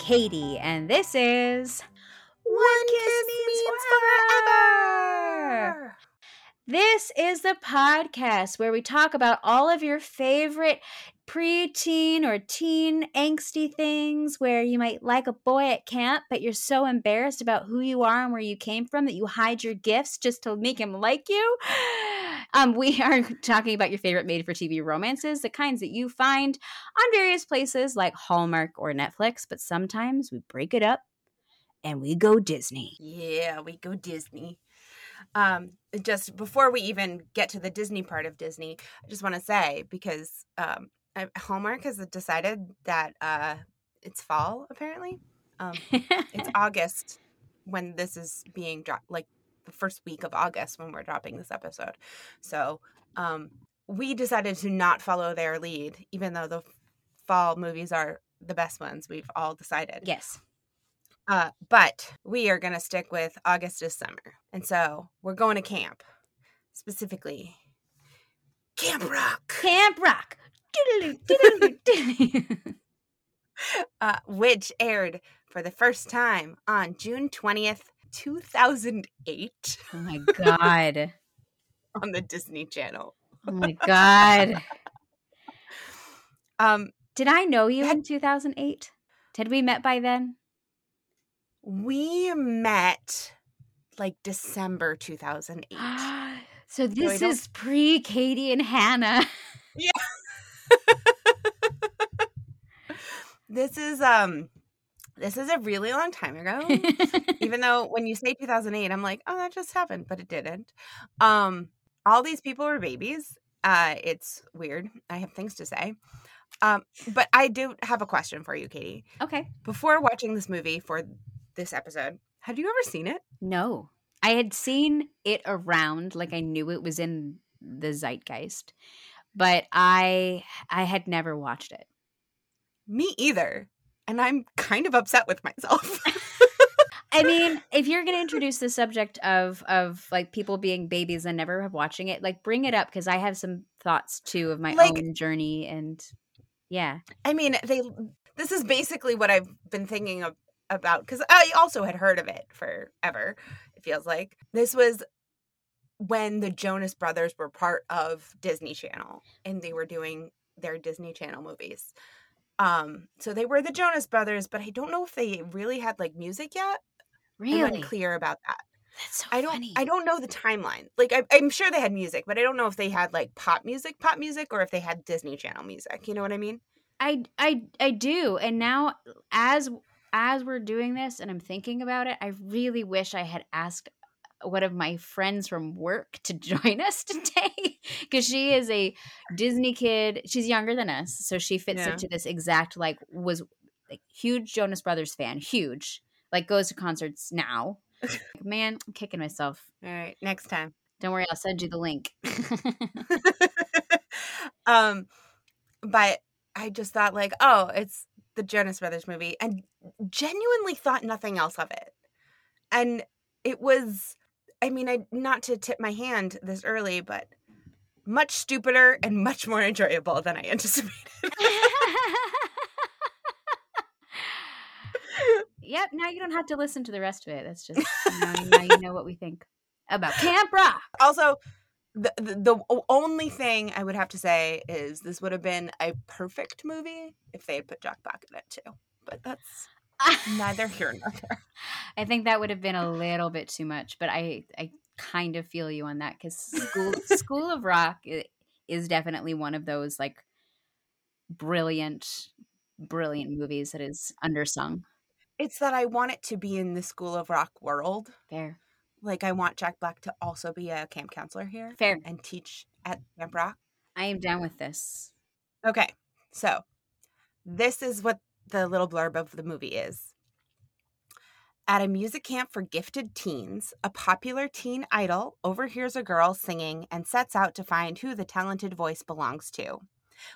Katie, and this is One Kiss Means Forever. This is the podcast where we talk about all of your favorite preteen or teen angsty things where you might like a boy at camp, but you're so embarrassed about who you are and where you came from that you hide your gifts just to make him like you. Um, we are talking about your favorite made for TV romances, the kinds that you find on various places like Hallmark or Netflix, but sometimes we break it up and we go Disney. Yeah, we go Disney. Um, just before we even get to the Disney part of Disney, I just want to say because um, I- Hallmark has decided that uh, it's fall. Apparently, um, it's August when this is being dropped. Like the first week of August when we're dropping this episode. So um, we decided to not follow their lead, even though the fall movies are the best ones. We've all decided. yes. Uh, but we are going to stick with August is summer. And so we're going to camp, specifically Camp Rock, Camp Rock. Uh, which aired for the first time on June 20th, 2008 oh my god. on the Disney Channel. Oh my god. Um, Did I know you in 2008? Had we met by then? we met like December 2008. so this don't- is pre Katie and Hannah. Yeah. this is um this is a really long time ago. even though when you say 2008 i'm like oh that just happened but it didn't um all these people were babies uh it's weird i have things to say um but i do have a question for you katie okay. before watching this movie for this episode had you ever seen it No. I had seen it around, like I knew it was in the zeitgeist, but I I had never watched it. me either and i'm kind of upset with myself I mean, if you're going to introduce the subject of of like people being babies and never watching it, like bring it up because I have some thoughts too of my Like- own journey and yeah. I mean, they. This is basically what I've been thinking of, about because I also had heard of it forever. It feels like this was when the Jonas Brothers were part of Disney Channel and they were doing their Disney Channel movies. Um, so they were the Jonas Brothers, but I don't know if they really had like music yet. I'm Really? unclear about that. That's so I don't. funny. I don't know the timeline. Like I, I'm sure they had music, but I don't know if they had like pop music, pop music, or if they had Disney Channel music. You know what I mean? I I I do. And now as as we're doing this and I'm thinking about it, I really wish I had asked one of my friends from work to join us today because she is a Disney kid. She's younger than us, so she fits Yeah. into this exact like was like huge Jonas Brothers fan, huge. Like goes to concerts now. Man, I'm kicking myself. All right, next time. Don't worry, I'll send you the link. um, but I just thought like, oh, it's the Jonas Brothers movie, and genuinely thought nothing else of it. And it was, I mean, I not to tip my hand this early, but much stupider and much more enjoyable than I anticipated. yep. Now you don't have to listen to the rest of it. That's just now, now you know what we think about Camp Rock. also, the, the the only thing I would have to say is this would have been a perfect movie if they had put Jack Black in it too. But that's neither here nor there. I think that would have been a little bit too much, but I I kind of feel you on that because School School of Rock is definitely one of those like brilliant, brilliant movies that is undersung. It's that I want it to be in the School of Rock world. Fair, Like I want Jack Black to also be a camp counselor here fair. and teach at Camp Rock. I am down with this. Okay, so this is what the little blurb of the movie is. At a music camp for gifted teens, a popular teen idol overhears a girl singing and sets out to find who the talented voice belongs to.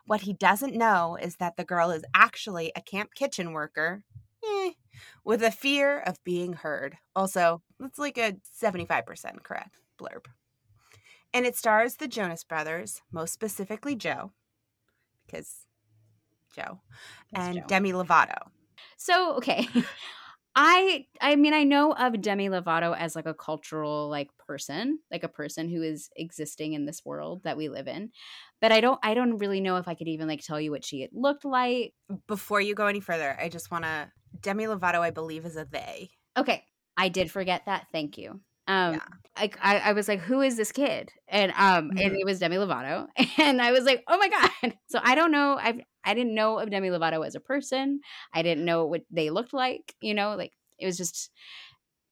What he doesn't know is that the girl is actually a camp kitchen worker eh, with a fear of being heard. Also, that's like a 75% correct blurb. And it stars the Jonas Brothers, most specifically Joe, because Joe, Yes, and Joe. Demi Lovato. So okay. I I mean I know of Demi Lovato as like a cultural like person, like a person who is existing in this world that we live in. But I don't I don't really know if I could even like tell you what she looked like. Before you go any further, I just want to. Demi Lovato, I believe, is a they. Okay, I did forget that. Thank you. Um Yeah. I, I I was like who is this kid? And um and Mhm. it was Demi Lovato and I was like, "Oh my god." So I don't know. I I didn't know of Demi Lovato as a person. I didn't know what they looked like, you know, like it was just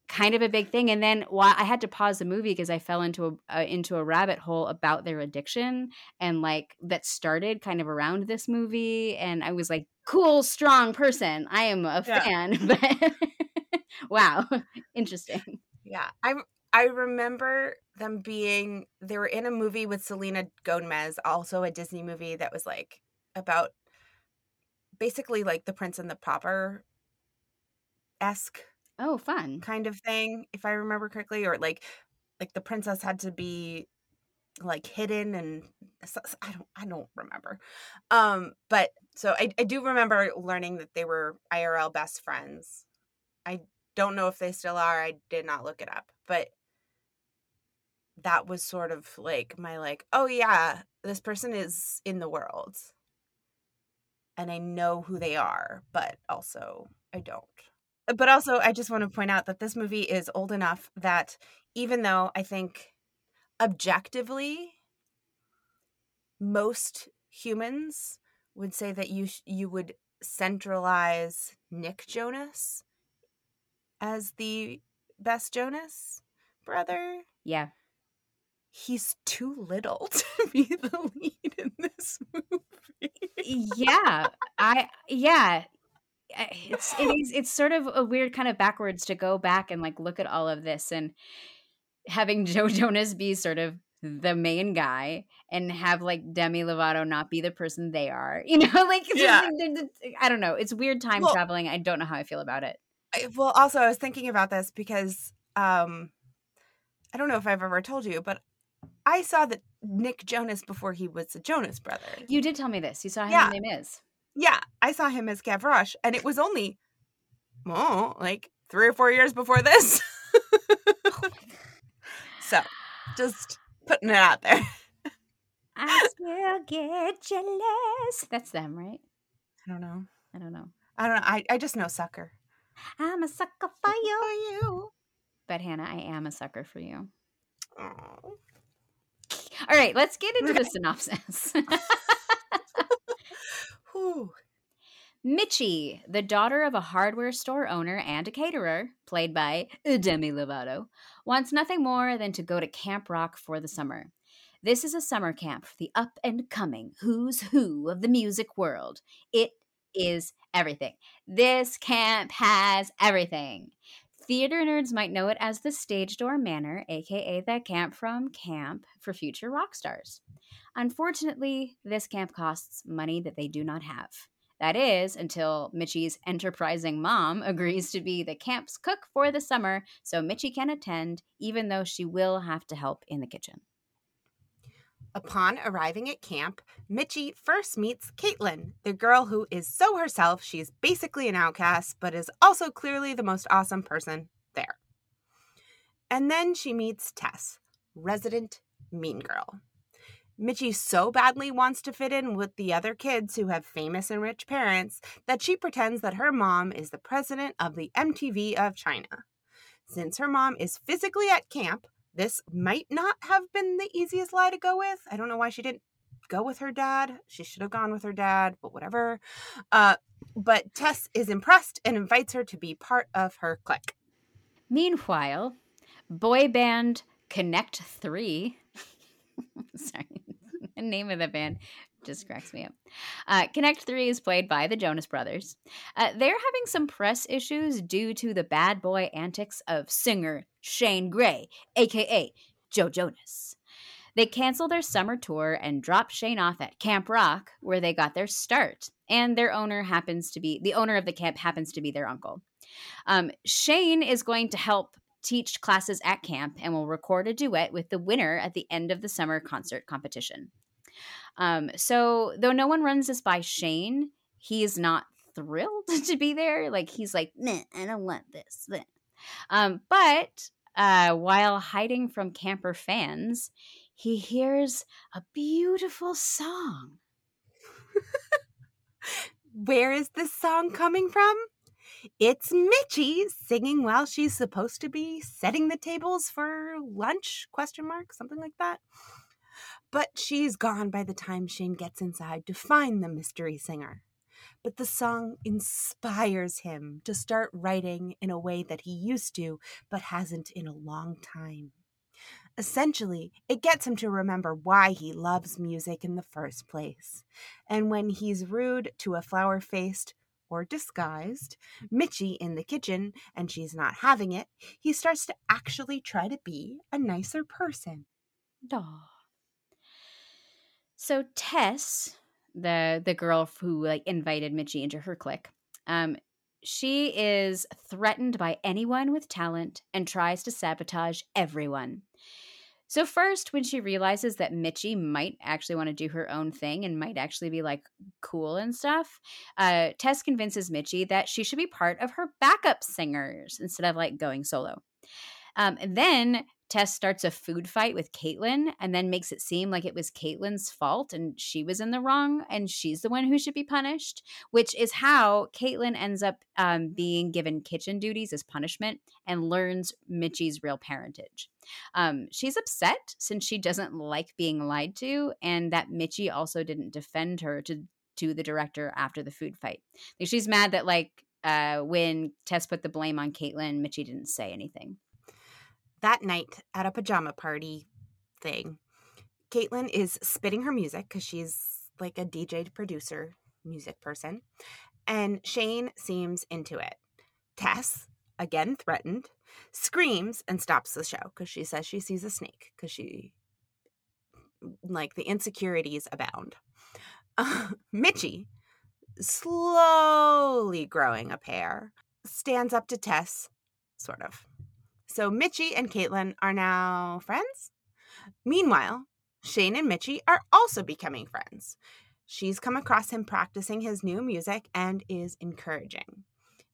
kind of a big thing. And then while I had to pause the movie because I fell into a uh, into a rabbit hole about their addiction and like that started kind of around this movie. And I was like cool strong person. I am a Yeah. fan. But wow. Interesting. Yeah, I I remember them being they were in a movie with Selena Gomez, also a Disney movie that was like about basically like the Prince and the Pauper esque oh fun kind of thing, if I remember correctly, or like like the princess had to be like hidden and I don't I don't remember. Um but so I I do remember learning that they were IRL best friends. I don't know if they still are. I did not look it up. But that was sort of like my like, oh yeah, this person is in the world. And I know who they are, but also I don't. But also I just want to point out that this movie is old enough that even though I think objectively most humans would say that you sh- you would centralize Nick Jonas as the best Jonas brother. yeah He's too little to be the lead in this movie. yeah i yeah it's it is it's sort of a weird kind of backwards to go back and like look at all of this and having joe jonas be sort of the main guy and have like demi lovato not be the person they are you know like it's Yeah. i don't know it's weird time Well- traveling i don't know how i feel about it I, well, also I was thinking about this because um I don't know if I've ever told you, but I saw that Nick Jonas before he was the Jonas brother. you did tell me this you saw him Yeah. Les Mis. Yeah, I saw him as Gavroche, and it was only oh, like three or four years before this. so, just putting it out there. i still get jealous that's them right I don't know. i don't know I don't know. I, I just know sucker. i'm a sucker for you but hannah i am a sucker for you Oh. All right, let's get into the synopsis. Mitchie, the daughter of a hardware store owner and a caterer, played by Demi Lovato, wants nothing more than to go to Camp Rock for the summer. This is a summer camp for the up and coming who's who of the music world. It is everything. This camp has everything. Theater nerds might know it as the Stage Door Manor, aka the camp from Camp for Future Rock Stars. Unfortunately, this camp costs money that they do not have. That is, until Mitchie's enterprising mom agrees to be the camp's cook for the summer so Mitchie can attend, even though she will have to help in the kitchen. Upon arriving at camp, Mitchie first meets Caitlin, the girl who is so herself she is basically an outcast, but is also clearly the most awesome person there. And then she meets Tess, resident mean girl. Mitchie so badly wants to fit in with the other kids who have famous and rich parents that she pretends that her mom is the president of the MTV of China. Since her mom is physically at camp, this might not have been the easiest lie to go with. I don't know why she didn't go with her dad. She should have gone with her dad, but whatever. Uh, but Tess is impressed and invites her to be part of her clique. Meanwhile, boy band Connect 3, sorry, the name of the band just cracks me up. Uh, Connect 3 is played by the Jonas Brothers. Uh, they're having some press issues due to the bad boy antics of singer Shane Gray, aka Joe Jonas. They cancel their summer tour and drop Shane off at Camp Rock, where they got their start. And their owner happens to be the owner of the camp happens to be their uncle. Um, Shane is going to help teach classes at camp and will record a duet with the winner at the end of the summer concert competition. Um, so, though no one runs this by Shane, he is not thrilled to be there. Like he's like, I don't want this. Um, but uh, while hiding from camper fans, he hears a beautiful song. Where is this song coming from? It's Mitchie singing while she's supposed to be setting the tables for lunch question mark something like that. But she's gone by the time Shane gets inside to find the mystery singer. But the song inspires him to start writing in a way that he used to but hasn't in a long time. Essentially, it gets him to remember why he loves music in the first place. And when he's rude to a flour faced, or disguised, Mitchie in the kitchen and she's not having it, he starts to actually try to be a nicer person. Aww. So Tess, the the girl who like invited Mitchie into her clique, um, she is threatened by anyone with talent and tries to sabotage everyone. So, first, when she realizes that Mitchie might actually want to do her own thing and might actually be like cool and stuff, uh, Tess convinces Mitchie that she should be part of her backup singers instead of like going solo. Um, then Tess starts a food fight with Caitlin and then makes it seem like it was Caitlin's fault and she was in the wrong and she's the one who should be punished, which is how Caitlin ends up um, being given kitchen duties as punishment and learns Mitchie's real parentage. Um, she's upset since she doesn't like being lied to and that Mitchie also didn't defend her to to the director after the food fight. Like she's mad that like uh, when Tess put the blame on Caitlin, Mitchie didn't say anything that night at a pajama party thing, Caitlin is spitting her music because she's like a DJ producer, music person, and Shane seems into it. Tess, again threatened, screams and stops the show because she says she sees a snake because she, like, the insecurities abound. Uh, Mitchie, slowly growing a pair, stands up to Tess, sort of. So Mitchie and Caitlin are now friends. Meanwhile, Shane and Mitchie are also becoming friends. She's come across him practicing his new music and is encouraging.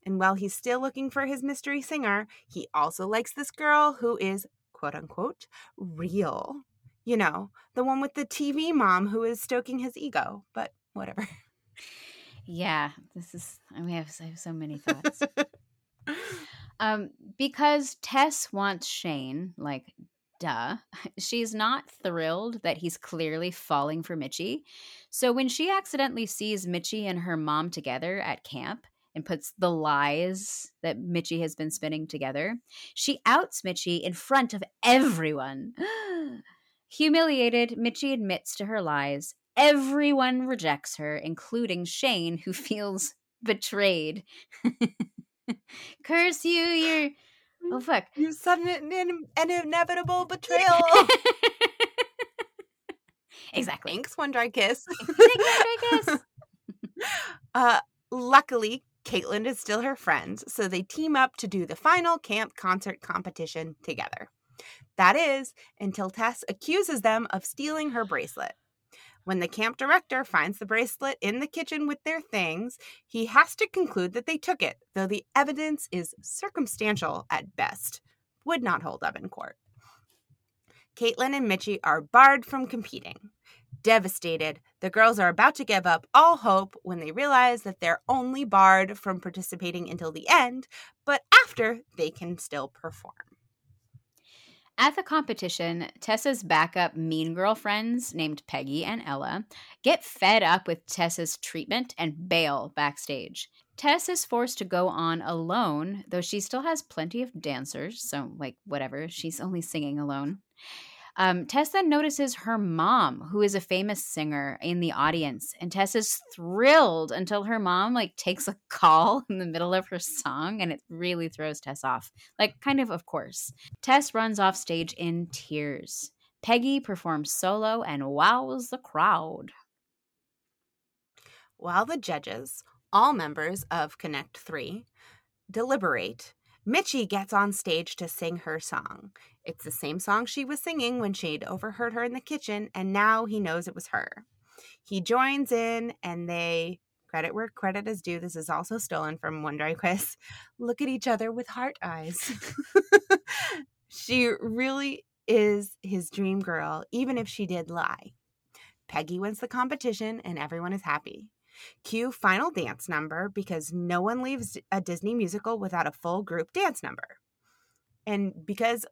And while he's still looking for his mystery singer, he also likes this girl who is, quote unquote, real. You know, the one with the TV mom who is stoking his ego, but whatever. Yeah, this is, I, mean, I have, I have so many thoughts. Um, because Tess wants Shane, like, duh. She's not thrilled that he's clearly falling for Mitchie. So when she accidentally sees Mitchie and her mom together at camp and puts the lies that Mitchie has been spinning together, she outs Mitchie in front of everyone. Humiliated, Mitchie admits to her lies. Everyone rejects her, including Shane, who feels betrayed. Curse you, you're. Oh, fuck. You sudden an, an inevitable betrayal. exactly. Thanks, One Dry Kiss. Thanks, One Dry Kiss. uh, luckily, Caitlin is still her friend, so they team up to do the final camp concert competition together. That is, until Tess accuses them of stealing her bracelet. When the camp director finds the bracelet in the kitchen with their things, he has to conclude that they took it, though the evidence is circumstantial at best. Would not hold up in court. Caitlin and Mitchie are barred from competing. Devastated, the girls are about to give up all hope when they realize that they're only barred from participating until the end, but after they can still perform. At the competition, Tess's backup mean girlfriends, named Peggy and Ella, get fed up with Tess's treatment and bail backstage. Tess is forced to go on alone, though she still has plenty of dancers, so, like, whatever, she's only singing alone. Um, Tess then notices her mom, who is a famous singer, in the audience, and Tess is thrilled until her mom like takes a call in the middle of her song, and it really throws Tess off. Like, kind of, of course. Tess runs off stage in tears. Peggy performs solo and wows the crowd. While the judges, all members of Connect 3, deliberate, Mitchie gets on stage to sing her song. It's the same song she was singing when Shane overheard her in the kitchen, and now he knows it was her. He joins in and they credit where credit is due. This is also stolen from One Dry Quiz. Look at each other with heart eyes. she really is his dream girl, even if she did lie. Peggy wins the competition and everyone is happy. Cue final dance number because no one leaves a Disney musical without a full group dance number. And because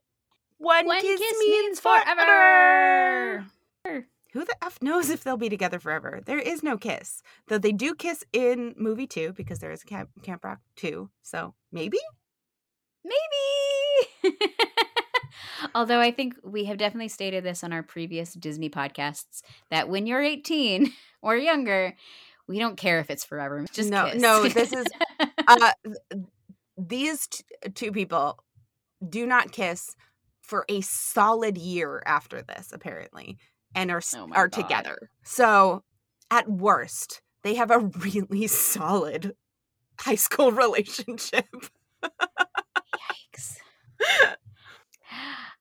one, One kiss, kiss means means forever. forever. Who the F knows if they'll be together forever? There is no kiss. Though they do kiss in movie two because there is Camp, Camp Rock 2. So maybe? Maybe. Although I think we have definitely stated this on our previous Disney podcasts that when you're 18 or younger, we don't care if it's forever. Just no, kiss. no, this is uh these t- two people do not kiss for a solid year after this apparently and are Oh are God. together. So at worst, they have a really solid high school relationship. Yikes.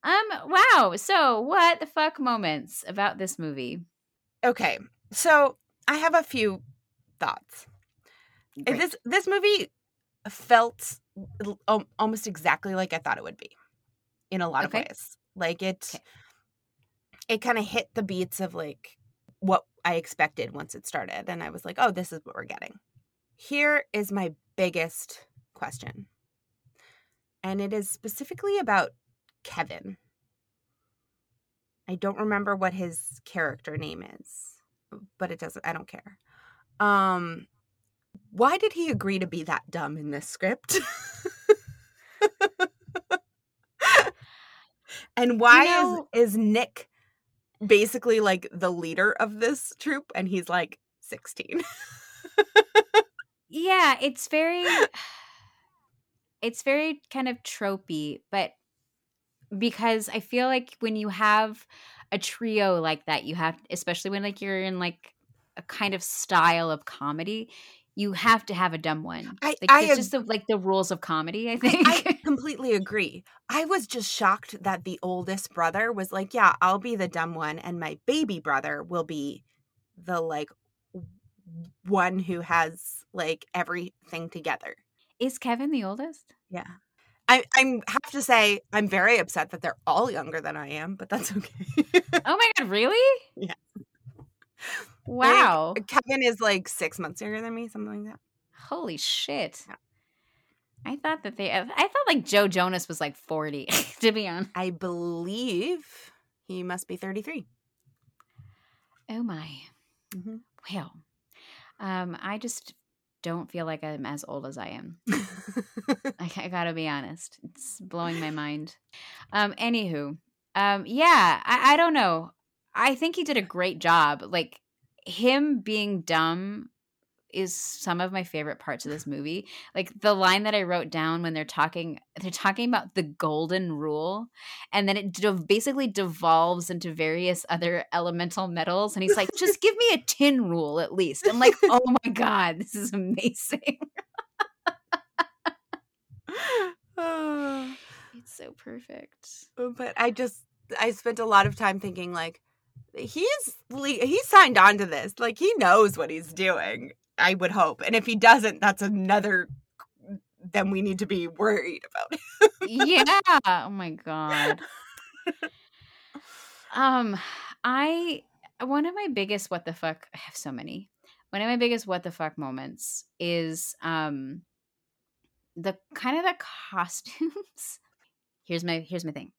um. Wow. So, what the fuck moments about this movie? Okay. So, I have a few thoughts. Great. This this movie felt almost exactly like I thought it would be in a lot Okay. of ways. Like it Okay. it kind of hit the beats of like what I expected once it started and I was like, "Oh, this is what we're getting." Here is my biggest question. And it is specifically about Kevin. I don't remember what his character name is, but it doesn't I don't care. Um why did he agree to be that dumb in this script? and why know- is is Nick basically like the leader of this troop and he's like 16? yeah, it's very it's very kind of tropey, but because I feel like when you have a trio like that, you have especially when like you're in like kind of style of comedy, you have to have a dumb one. I- like I it's ag- just the, like the rules of comedy, I think. I completely agree. I was just shocked that the oldest brother was like, "Yeah, I'll be the dumb one and my baby brother will be the like one who has like everything together." Is Kevin the oldest? Yeah. I I'm have to say I'm very upset that they're all younger than I am, but that's okay. Oh my god, really? Yeah. Wow. Kevin is like 6 months younger than me, something like that. Holy shit. Yeah. I thought that they I thought like Joe Jonas was like 40, to be honest. I believe he must be 33. Oh my. Mhm. Well. Um, I just don't feel like I'm as old as I am. I, I gotta be honest. It's blowing my mind. Um, anywho. Um, yeah, I, I don't know. I think he did a great job. Like him being dumb is some of my favorite parts of this movie. Like the line that I wrote down when they're talking, they're talking about the golden rule, and then it dev- basically devolves into various other elemental metals. And he's like, "Just give me a tin rule at least." I'm like, "Oh my god, this is amazing! It's so perfect." but I just I spent a lot of time thinking like he's he signed on to this. Like he knows what he's doing. I would hope. And if he doesn't, that's another then we need to be worried about. yeah. Oh my god. Um, I one of my biggest what the fuck. I have so many. One of my biggest what the fuck moments is um the kind of the costumes. here's my here's my thing.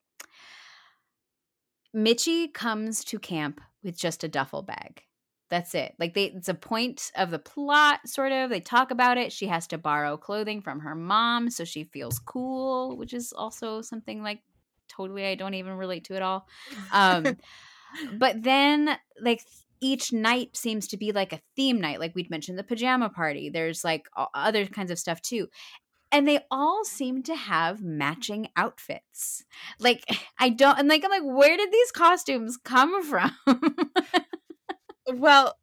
Mitchie comes to camp with just a duffel bag. That's it. Like they it's a point of the plot sort of. They talk about it. She has to borrow clothing from her mom so she feels cool, which is also something like totally I don't even relate to at all. Um but then like each night seems to be like a theme night like we'd mentioned the pajama party there's like other kinds of stuff too and they all seem to have matching outfits like i don't and like i'm like where did these costumes come from well,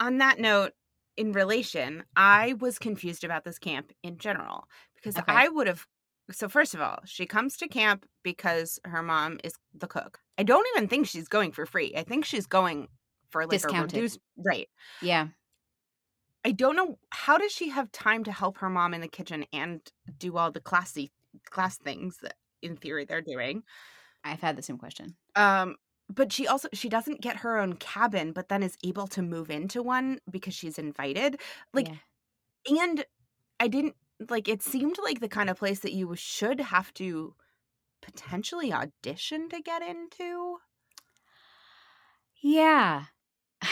on that note, in relation, I was confused about this camp in general because Okay. I would have. So first of all, she comes to camp because her mom is the cook. I don't even think she's going for free. I think she's going for like Discounted. a reduced rate. yeah I don't know how does she have time to help her mom in the kitchen and do all the classy class things that in theory they're doing. I've had the same question. Um but she also she doesn't get her own cabin but then is able to move into one because she's invited. Like Yeah. and I didn't like it seemed like the kind of place that you should have to potentially audition to get into. Yeah.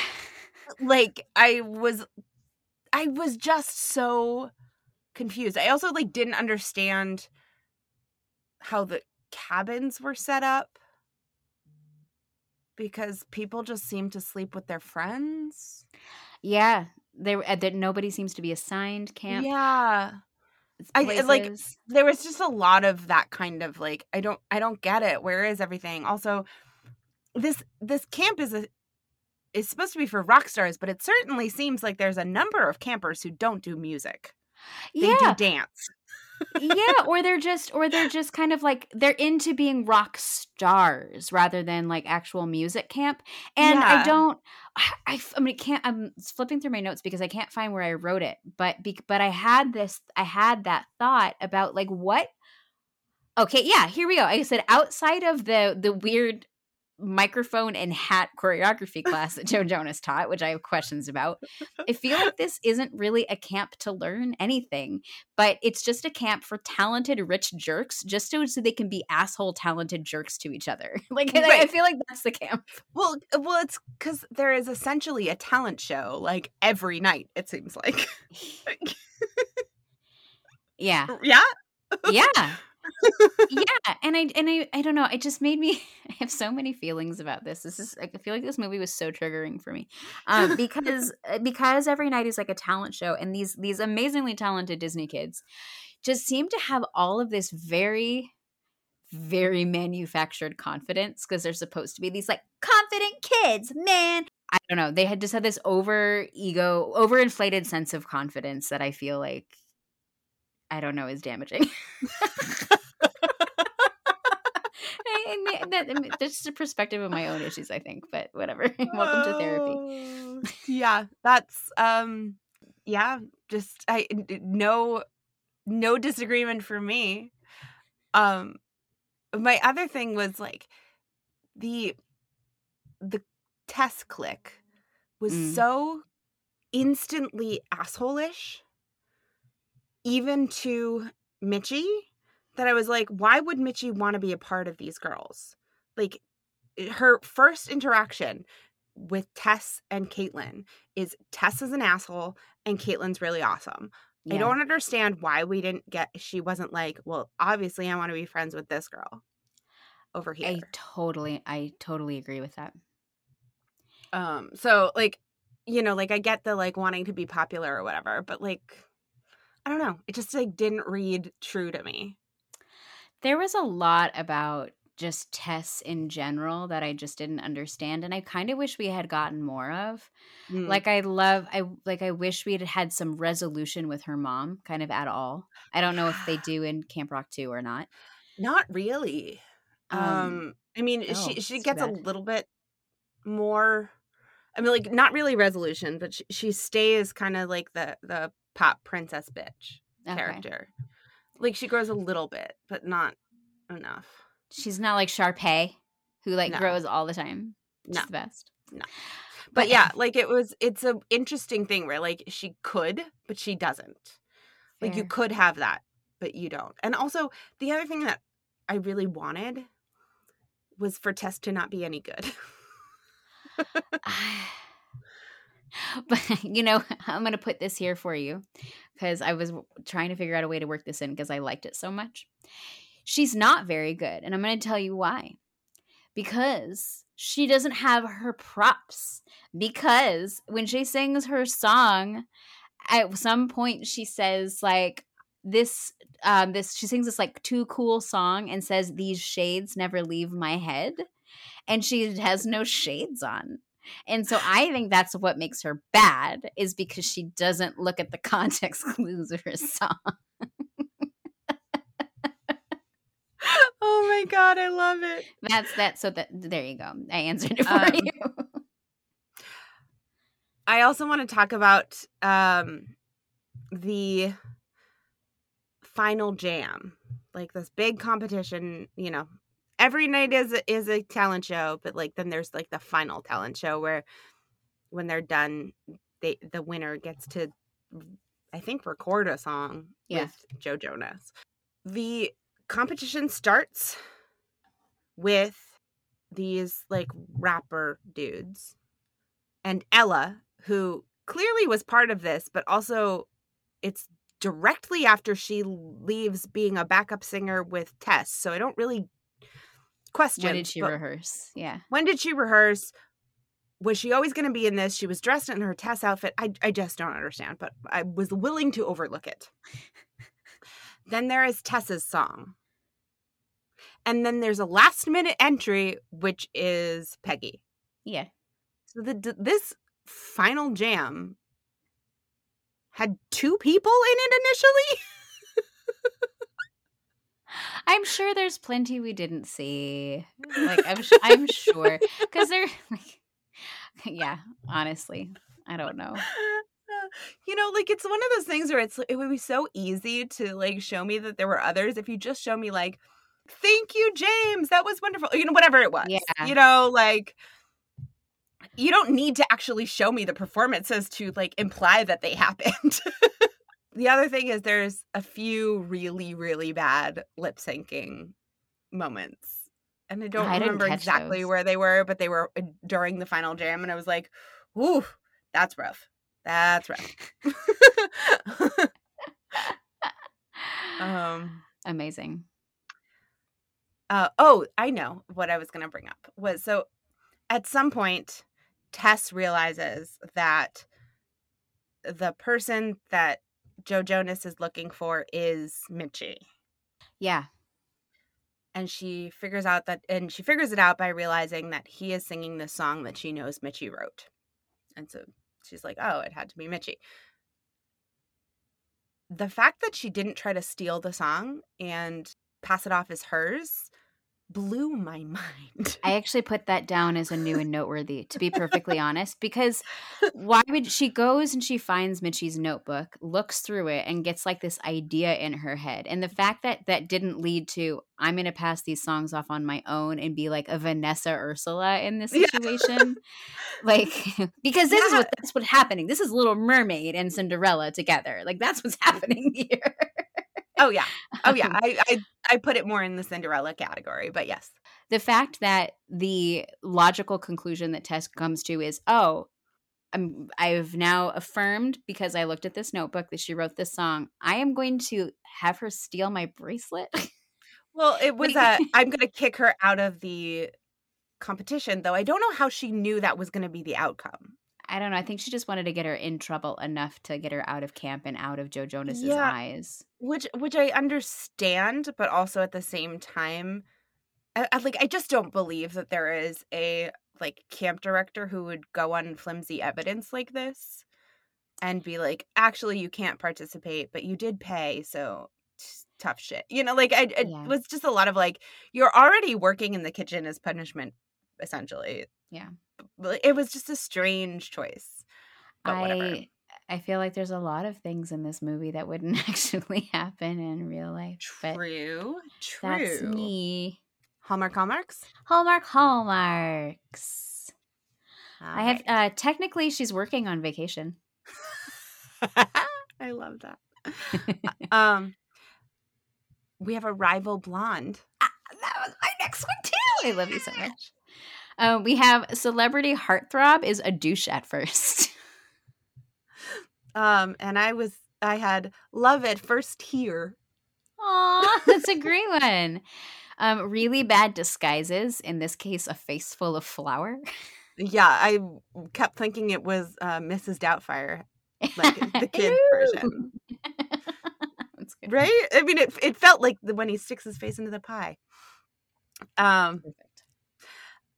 Like I was I was just so confused. I also like didn't understand how the cabins were set up because people just seem to sleep with their friends. yeah. There uh, that nobody seems to be assigned camp. Yeah. I- I, like. There was just a lot of that kind of like I don't I don't get it. Where is everything? Also this this camp is a is supposed to be for rock stars, but it certainly seems like there's a number of campers who don't do music. They yeah. do dance. yeah, or they're just or they're just kind of like they're into being rock stars rather than like actual music camp. And I don't I, I I mean I can't I'm flipping through my notes because I can't find where I wrote it. But be, but I had this I had that thought about like what Okay, yeah, here we go. I said outside of the the weird microphone and hat choreography class that Joe Jonas taught, which I have questions about. I feel like this isn't really a camp to learn anything, but it's just a camp for talented rich jerks just so, so they can be asshole talented jerks to each other. Like I- I feel like that's the camp. Well, well, it's because there is essentially a talent show like every night. It seems like. Yeah. yeah. Yeah. Yeah, and I and I I don't know. It just made me. I have so many feelings about this. This is. I feel like this movie was so triggering for me, um, because uh, because every night is like a talent show, and these these amazingly talented Disney kids just seem to have all of this very very manufactured confidence because they're supposed to be these like confident kids, man. I don't know. They had just had this over ego, over inflated sense of confidence that I feel like I don't know is damaging. I- that- I mean, That's just a perspective of my own issues, I think. But whatever. Welcome to therapy. Yeah, that's um, yeah. Just I no, no disagreement for me. Um, my other thing was like the the Tess click was Mm. so instantly assholish, even to Mitchie, that I was like, why would Mitchie want to be a part of these girls? Like her first interaction with Tess and Caitlin is Tess is an asshole and Caitlin's really awesome. I don't understand why we didn't get she wasn't like, well, obviously I want to be friends with this girl over here. I totally, I totally agree with that. Um so like you know, like I get the like wanting to be popular or whatever, but like I don't know. It just like didn't read true to me. There was a lot about just Tess in general that I just didn't understand, and I kind of wish we had gotten more of. Mm. Like I love, I like, I wish we had had some resolution with her mom, kind of at all. I don't know if they do in Camp Rock two or not. Not really. Um, Um, I mean, oh, she she gets a little bit more. I mean, like not really resolution, but she, she stays kind of like the the pop princess bitch Okay. character. Like she grows a little bit, but not enough. She's not like Sharpay, who like No. grows all the time. She's No. the best. No. But yeah, like it was. It's a interesting thing where like she could, but she doesn't. Like you could have that, but you don't. And also the other thing that I really wanted was for Tess to not be any good. but you know, I'm going to put this here for you because I was trying to figure out a way to work this in because I liked it so much. She's not very good, and I'm going to tell you why. Because she doesn't have her props. Because when she sings her song, at some point she says like this um this she sings this like too cool song and says these shades never leave my head and she has no shades on and so I think that's what makes her bad is because she doesn't look at the context clues of her song. oh my god, I love it. That's that. So that there you go. I answered it for Um, you. I also want to talk about um, the final jam, like this big competition. You know, every night is a, is a talent show, but like then there's like the final talent show where when they're done, they the winner gets to, I think, record a song Yeah. with Joe Jonas. The competition starts with these like rapper dudes and Ella, who clearly was part of this, but also it's directly after she leaves being a backup singer with Tess. So I don't really question. When did she but rehearse? Yeah. when did she rehearse? Was she always going to be in this? She was dressed in her Tess outfit. I, I just don't understand, but I was willing to overlook it. then there is Tess's song. And then there's a last minute entry, which is Peggy. Yeah. So the this final jam had two people in it initially. I'm sure there's plenty we didn't see. Like I'm sh- I'm sure cuz they're like yeah, honestly. I don't know. you know, like it's one of those things where it's it would be so easy to like show me that there were others if you just show me like, thank you, James, that was wonderful. You know, whatever it was. Yeah. You know, like you don't need to actually show me the performances to like imply that they happened. the other thing is there's a few really, really bad lip syncing moments. And I don't I remember exactly those. where they were, but they were uh, during the final jam, and I was like, "Ooh, that's rough. That's rough." um. Amazing. Uh, oh, I know what I was going to bring up was so at some point, Tess realizes that the person that Joe Jonas is looking for is Mitchie. Yeah. and she figures out that and she figures it out by realizing that he is singing the song that she knows Mitchie wrote. And so she's like, "Oh, it had to be Mitchie." The fact that she didn't try to steal the song and pass it off as hers blew my mind. I actually put that down as a new and noteworthy, to be perfectly honest, because why would she goes and she finds Mitchie's notebook, looks through it, and gets like this idea in her head. And the fact that that didn't lead to I'm going to pass these songs off on my own and be like a Vanessa Ursula in this Yeah. situation, like because this is what that's what's happening. This is Little Mermaid and Cinderella together. Like that's what's happening here. Oh yeah. Oh yeah. I, I I put it more in the Cinderella category, but yes. the fact that the logical conclusion that Tess comes to is, oh, I'm I've now affirmed because I looked at this notebook that she wrote this song. I am going to have her steal my bracelet. Well, it was a uh, I'm going to kick her out of the competition, though I don't know how she knew that was going to be the outcome. I don't know. I think she just wanted to get her in trouble enough to get her out of camp and out of Joe Jonas's Yeah. eyes. which which I understand, but also at the same time, I, I like I just don't believe that there is a like camp director who would go on flimsy evidence like this and be like, actually, you can't participate, but you did pay, so t- tough shit. You know, like I, it Yeah. was just a lot of like you're already working in the kitchen as punishment, essentially. Yeah. It was just a strange choice. But whatever. I I feel like there's a lot of things in this movie that wouldn't actually happen in real life. But True. True. that's me. Hallmark hallmarks. Hallmark hallmarks. I have Alright. uh technically she's working on vacation. I love that. Um, we have a rival blonde. that was my next one too. I love you so much. Um, we have celebrity heartthrob is a douche at first. Um, and I was I had love at first here. Aw, that's a great one. Um, really bad disguises. In this case, a face full of flour. Yeah, I kept thinking it was uh, Mrs. Doubtfire, Like the kid version. right? I mean, it it felt like the, when he sticks his face into the pie. Um, Perfect.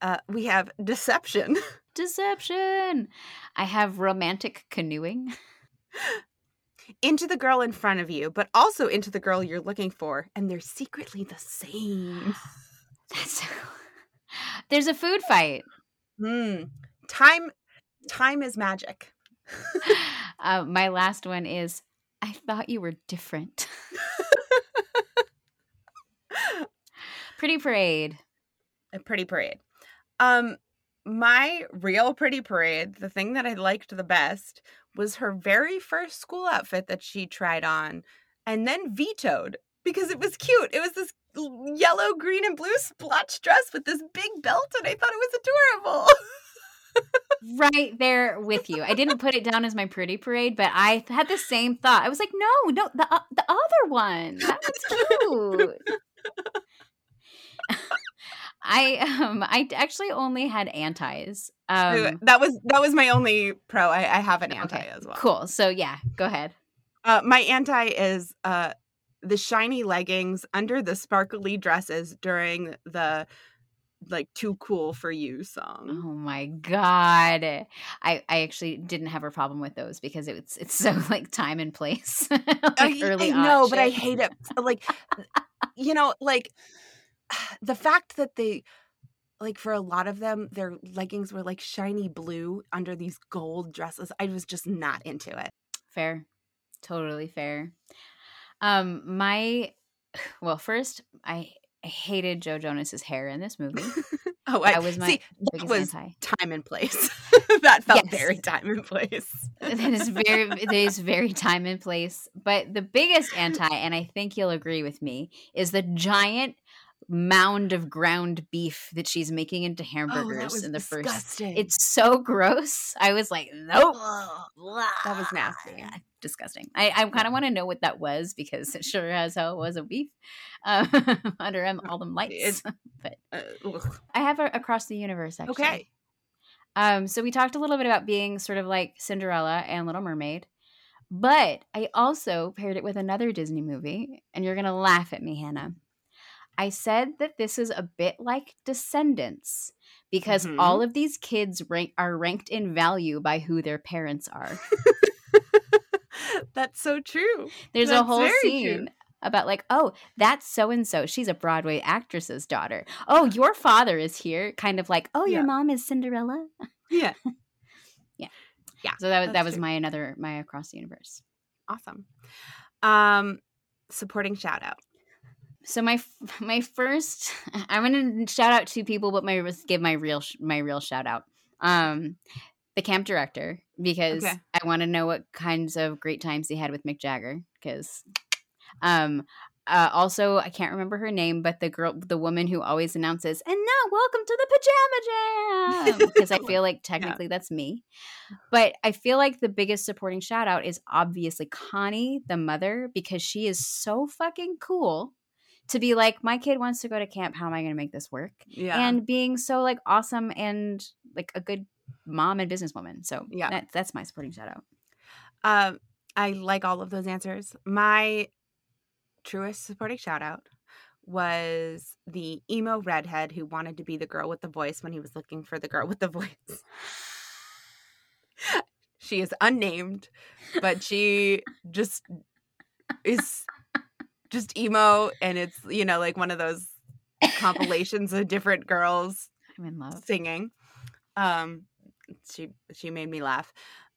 Uh, we have deception. Deception. I have romantic canoeing. into the girl in front of you, but also into the girl you're looking for, and they're secretly the same. That's so There's a food fight. Hmm. Time time is magic. uh, my last one is I thought you were different. Pretty Parade. A pretty parade. Um, my real pretty parade, the thing that I liked the best was her very first school outfit that she tried on and then vetoed because it was cute. It was this yellow, green, and blue splotch dress with this big belt, and I thought it was adorable. right there with you. I didn't put it down as my pretty parade, but I had the same thought. I was like, no, no, the uh, the other one. That was cute. I um I actually only had antis. Um that was that was my only pro. I, I have an anti okay, as well. Cool. So yeah, go ahead. Uh, my anti is uh the shiny leggings under the sparkly dresses during the like too cool for you song. Oh my god. I I actually didn't have a problem with those because it's it's so like time and place. like I, early I know, but I hate it. Like you know, like the fact that they like for a lot of them their leggings were like shiny blue under these gold dresses i was just not into it fair totally fair um my well first i hated Joe Jonas's hair in this movie. oh, I that was my see, that was anti. time and place. that felt yes. very time and place. that is very it is very time and place. But the biggest anti, and I think you'll agree with me, is the giant mound of ground beef that she's making into oh, hamburgers oh, in the disgusting. first. It's so gross. I was like, nope. that was nasty. Disgusting. I, I kind of want to know what that was because it sure as hell was a beef under all them lights. but uh, I have a, across the universe actually. Okay. Um, so we talked a little bit about being sort of like Cinderella and Little Mermaid. But I also paired it with another Disney movie, and you're gonna laugh at me, Hannah. I said that this is a bit like Descendants because mm-hmm. all of these kids rank- are ranked in value by who their parents are. That's so true. There's That's a whole scene true. about like, oh, that's so and so. She's a Broadway actress's daughter. Oh, your father is here. Kind of like, oh, your yeah. mom is Cinderella. Yeah. yeah. Yeah. So that was that was true. my another my across the universe. Awesome. Um supporting shout out so my my first i'm gonna shout out two people but my give my real my real shout out um the camp director because okay. i want to know what kinds of great times he had with mick jagger because um uh, also i can't remember her name but the girl the woman who always announces and now welcome to the pajama jam because i feel like technically yeah. that's me but i feel like the biggest supporting shout out is obviously connie the mother because she is so fucking cool to be like my kid wants to go to camp. How am i going to make this work? Yeah. And being so like awesome and like a good mom and businesswoman. So yeah. that, that's my supporting shout out. Um i like all of those answers. My truest supporting shout out was the emo redhead who wanted to be the girl with the voice when he was looking for the girl with the voice. She is unnamed but she just is just emo and it's you know like one of those compilations of different girls I'm in love singing. Um she she made me laugh.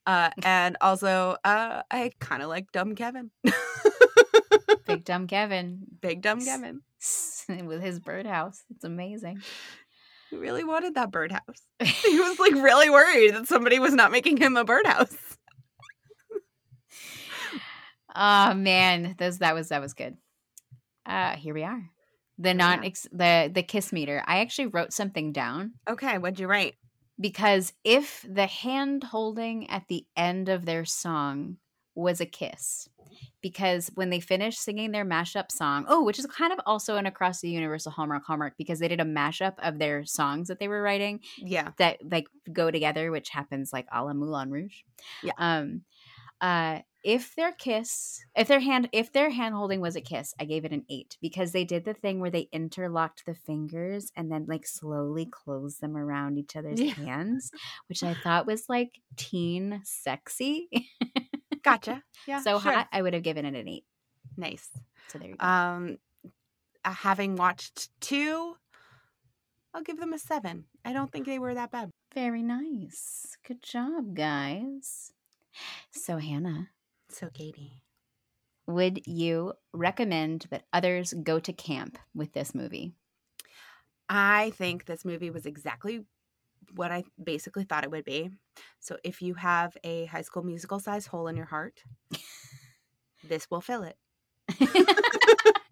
Uh and also uh I kind of like Dumb Kevin. Big Dumb Kevin. Big Dumb Kevin. With his birdhouse. It's amazing. He really wanted that birdhouse. he was like really worried that somebody was not making him a birdhouse. oh man, those that was that was good uh, here we are. The non ex- the the kiss meter. I actually wrote something down. Okay, what'd you write? Because if the hand holding at the end of their song was a kiss, because when they finished singing their mashup song, oh, which is kind of also an across the universal Hallmark Hallmark because they did a mashup of their songs that they were writing, yeah, that like go together, which happens like a la Moulin Rouge, yeah. Um, uh, if their kiss, if their hand, if their hand holding was a kiss, I gave it an eight because they did the thing where they interlocked the fingers and then like slowly closed them around each other's yeah. hands, which I thought was like teen sexy. gotcha. Yeah. So sure. hot, I would have given it an eight. Nice. So there you go. Um, uh, having watched two, I'll give them a seven. I don't think they were that bad. Very nice. Good job, guys. So, Hannah, So, Katie. would you recommend that others go to camp with this movie? I think this movie was exactly what I basically thought it would be. So, if you have a high school musical size hole in your heart, this will fill it.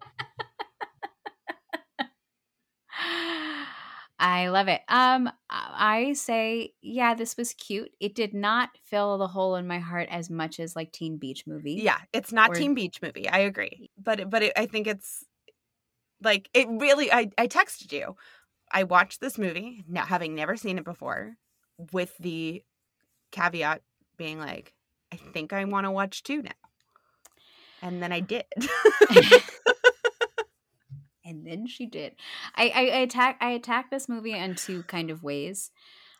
I love it. Um, I say, yeah, this was cute. It did not fill the hole in my heart as much as like Teen Beach Movie. Yeah, it's not Or- Teen Beach movie. I agree, but but it, I think it's like it really. I I texted you. I watched this movie now, having never seen it before, with the caveat being like, I think I want to watch two now, and then I did. and then she did. I, I, I attack I attacked this movie in two kind of ways.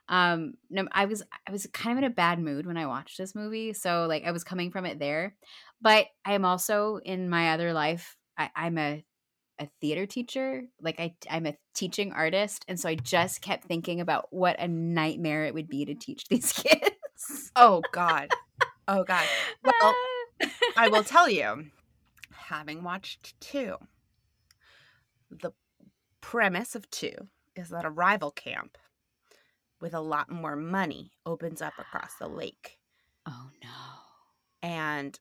Um, no, I was I was kind of in a bad mood when I watched this movie, so like I was coming from it there. But I am also in my other life. I, I'm a a theater teacher. Like I I'm a teaching artist, and so I just kept thinking about what a nightmare it would be to teach these kids. oh God, oh God. Well, I will tell you, having watched two, the premise of two is that a rival camp with a lot more money opens up across the lake. oh no. And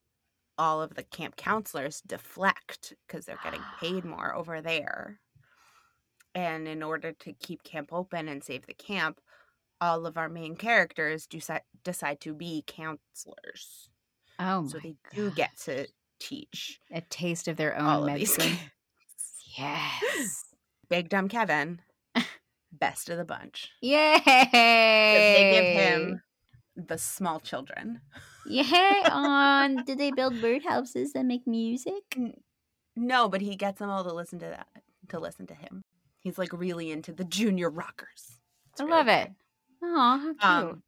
all of the camp counselors deflect because they're getting paid more over there. And in order to keep camp open and save the camp, all of our main characters do decide to be counselors. Oh so they do God. get to teach a taste of their own all medicine. Yes. Big Dumb Kevin, best of the bunch. Yay! They give him the small children. Yay! On did they build birdhouses that make music? No, but he gets them all to listen to that to listen to him. He's like really into the junior rockers. It's I really love it. Oh! Um,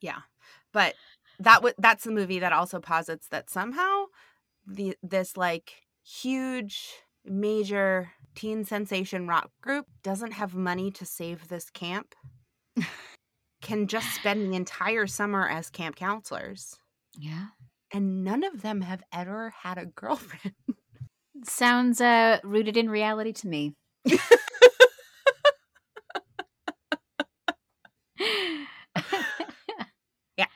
yeah, but that was that's the movie that also posits that somehow the this like huge major teen sensation rock group doesn't have money to save this camp. Can just spend the entire summer as camp counselors, yeah, and none of them have ever had a girlfriend. sounds uh rooted in reality to me. Yeah.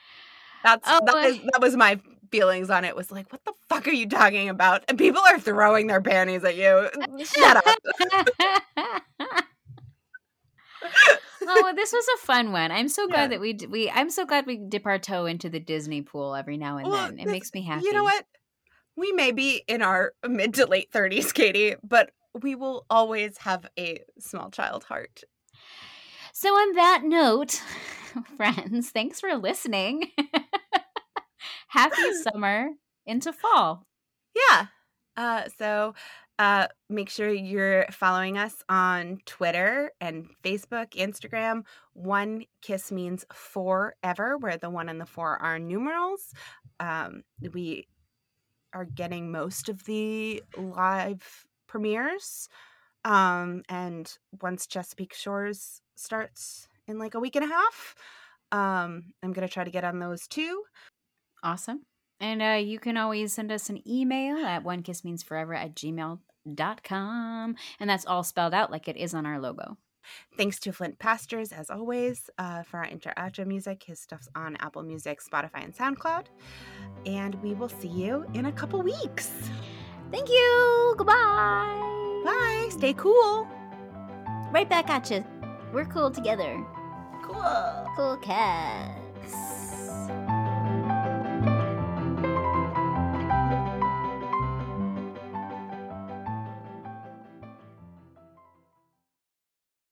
That's Oh, that was that was my feelings on it. Was like, what the fuck are you talking about? And people are throwing their panties at you. Shut up. oh, well, this was a fun one. I'm so glad Yeah. that we we. I'm so glad we dip our toe into the Disney pool every now and Well, then. It this- makes me happy. You know what? We may be in our mid to late thirties, Katie, but we will always have a small child heart. So, on that note, friends, thanks for listening. Happy summer into fall. Yeah. Uh, so uh, make sure you're following us on Twitter and Facebook, Instagram. One kiss means forever, where the one and the four are numerals. Um, we are getting most of the live premieres. Um, and once Chesapeake Shores starts in like a week and a half, um, I'm going to try to get on those too. Awesome. And uh, you can always send us an email at one kiss means forever at gmail.com. And that's all spelled out like it is on our logo. Thanks to Flint Pastors, as always, uh, for our intro outro music. His stuff's on Apple Music, Spotify, and SoundCloud. And we will see you in a couple weeks. Thank you. Goodbye. Bye. Stay cool. Right back at you. We're cool together. Cool. Cool cats.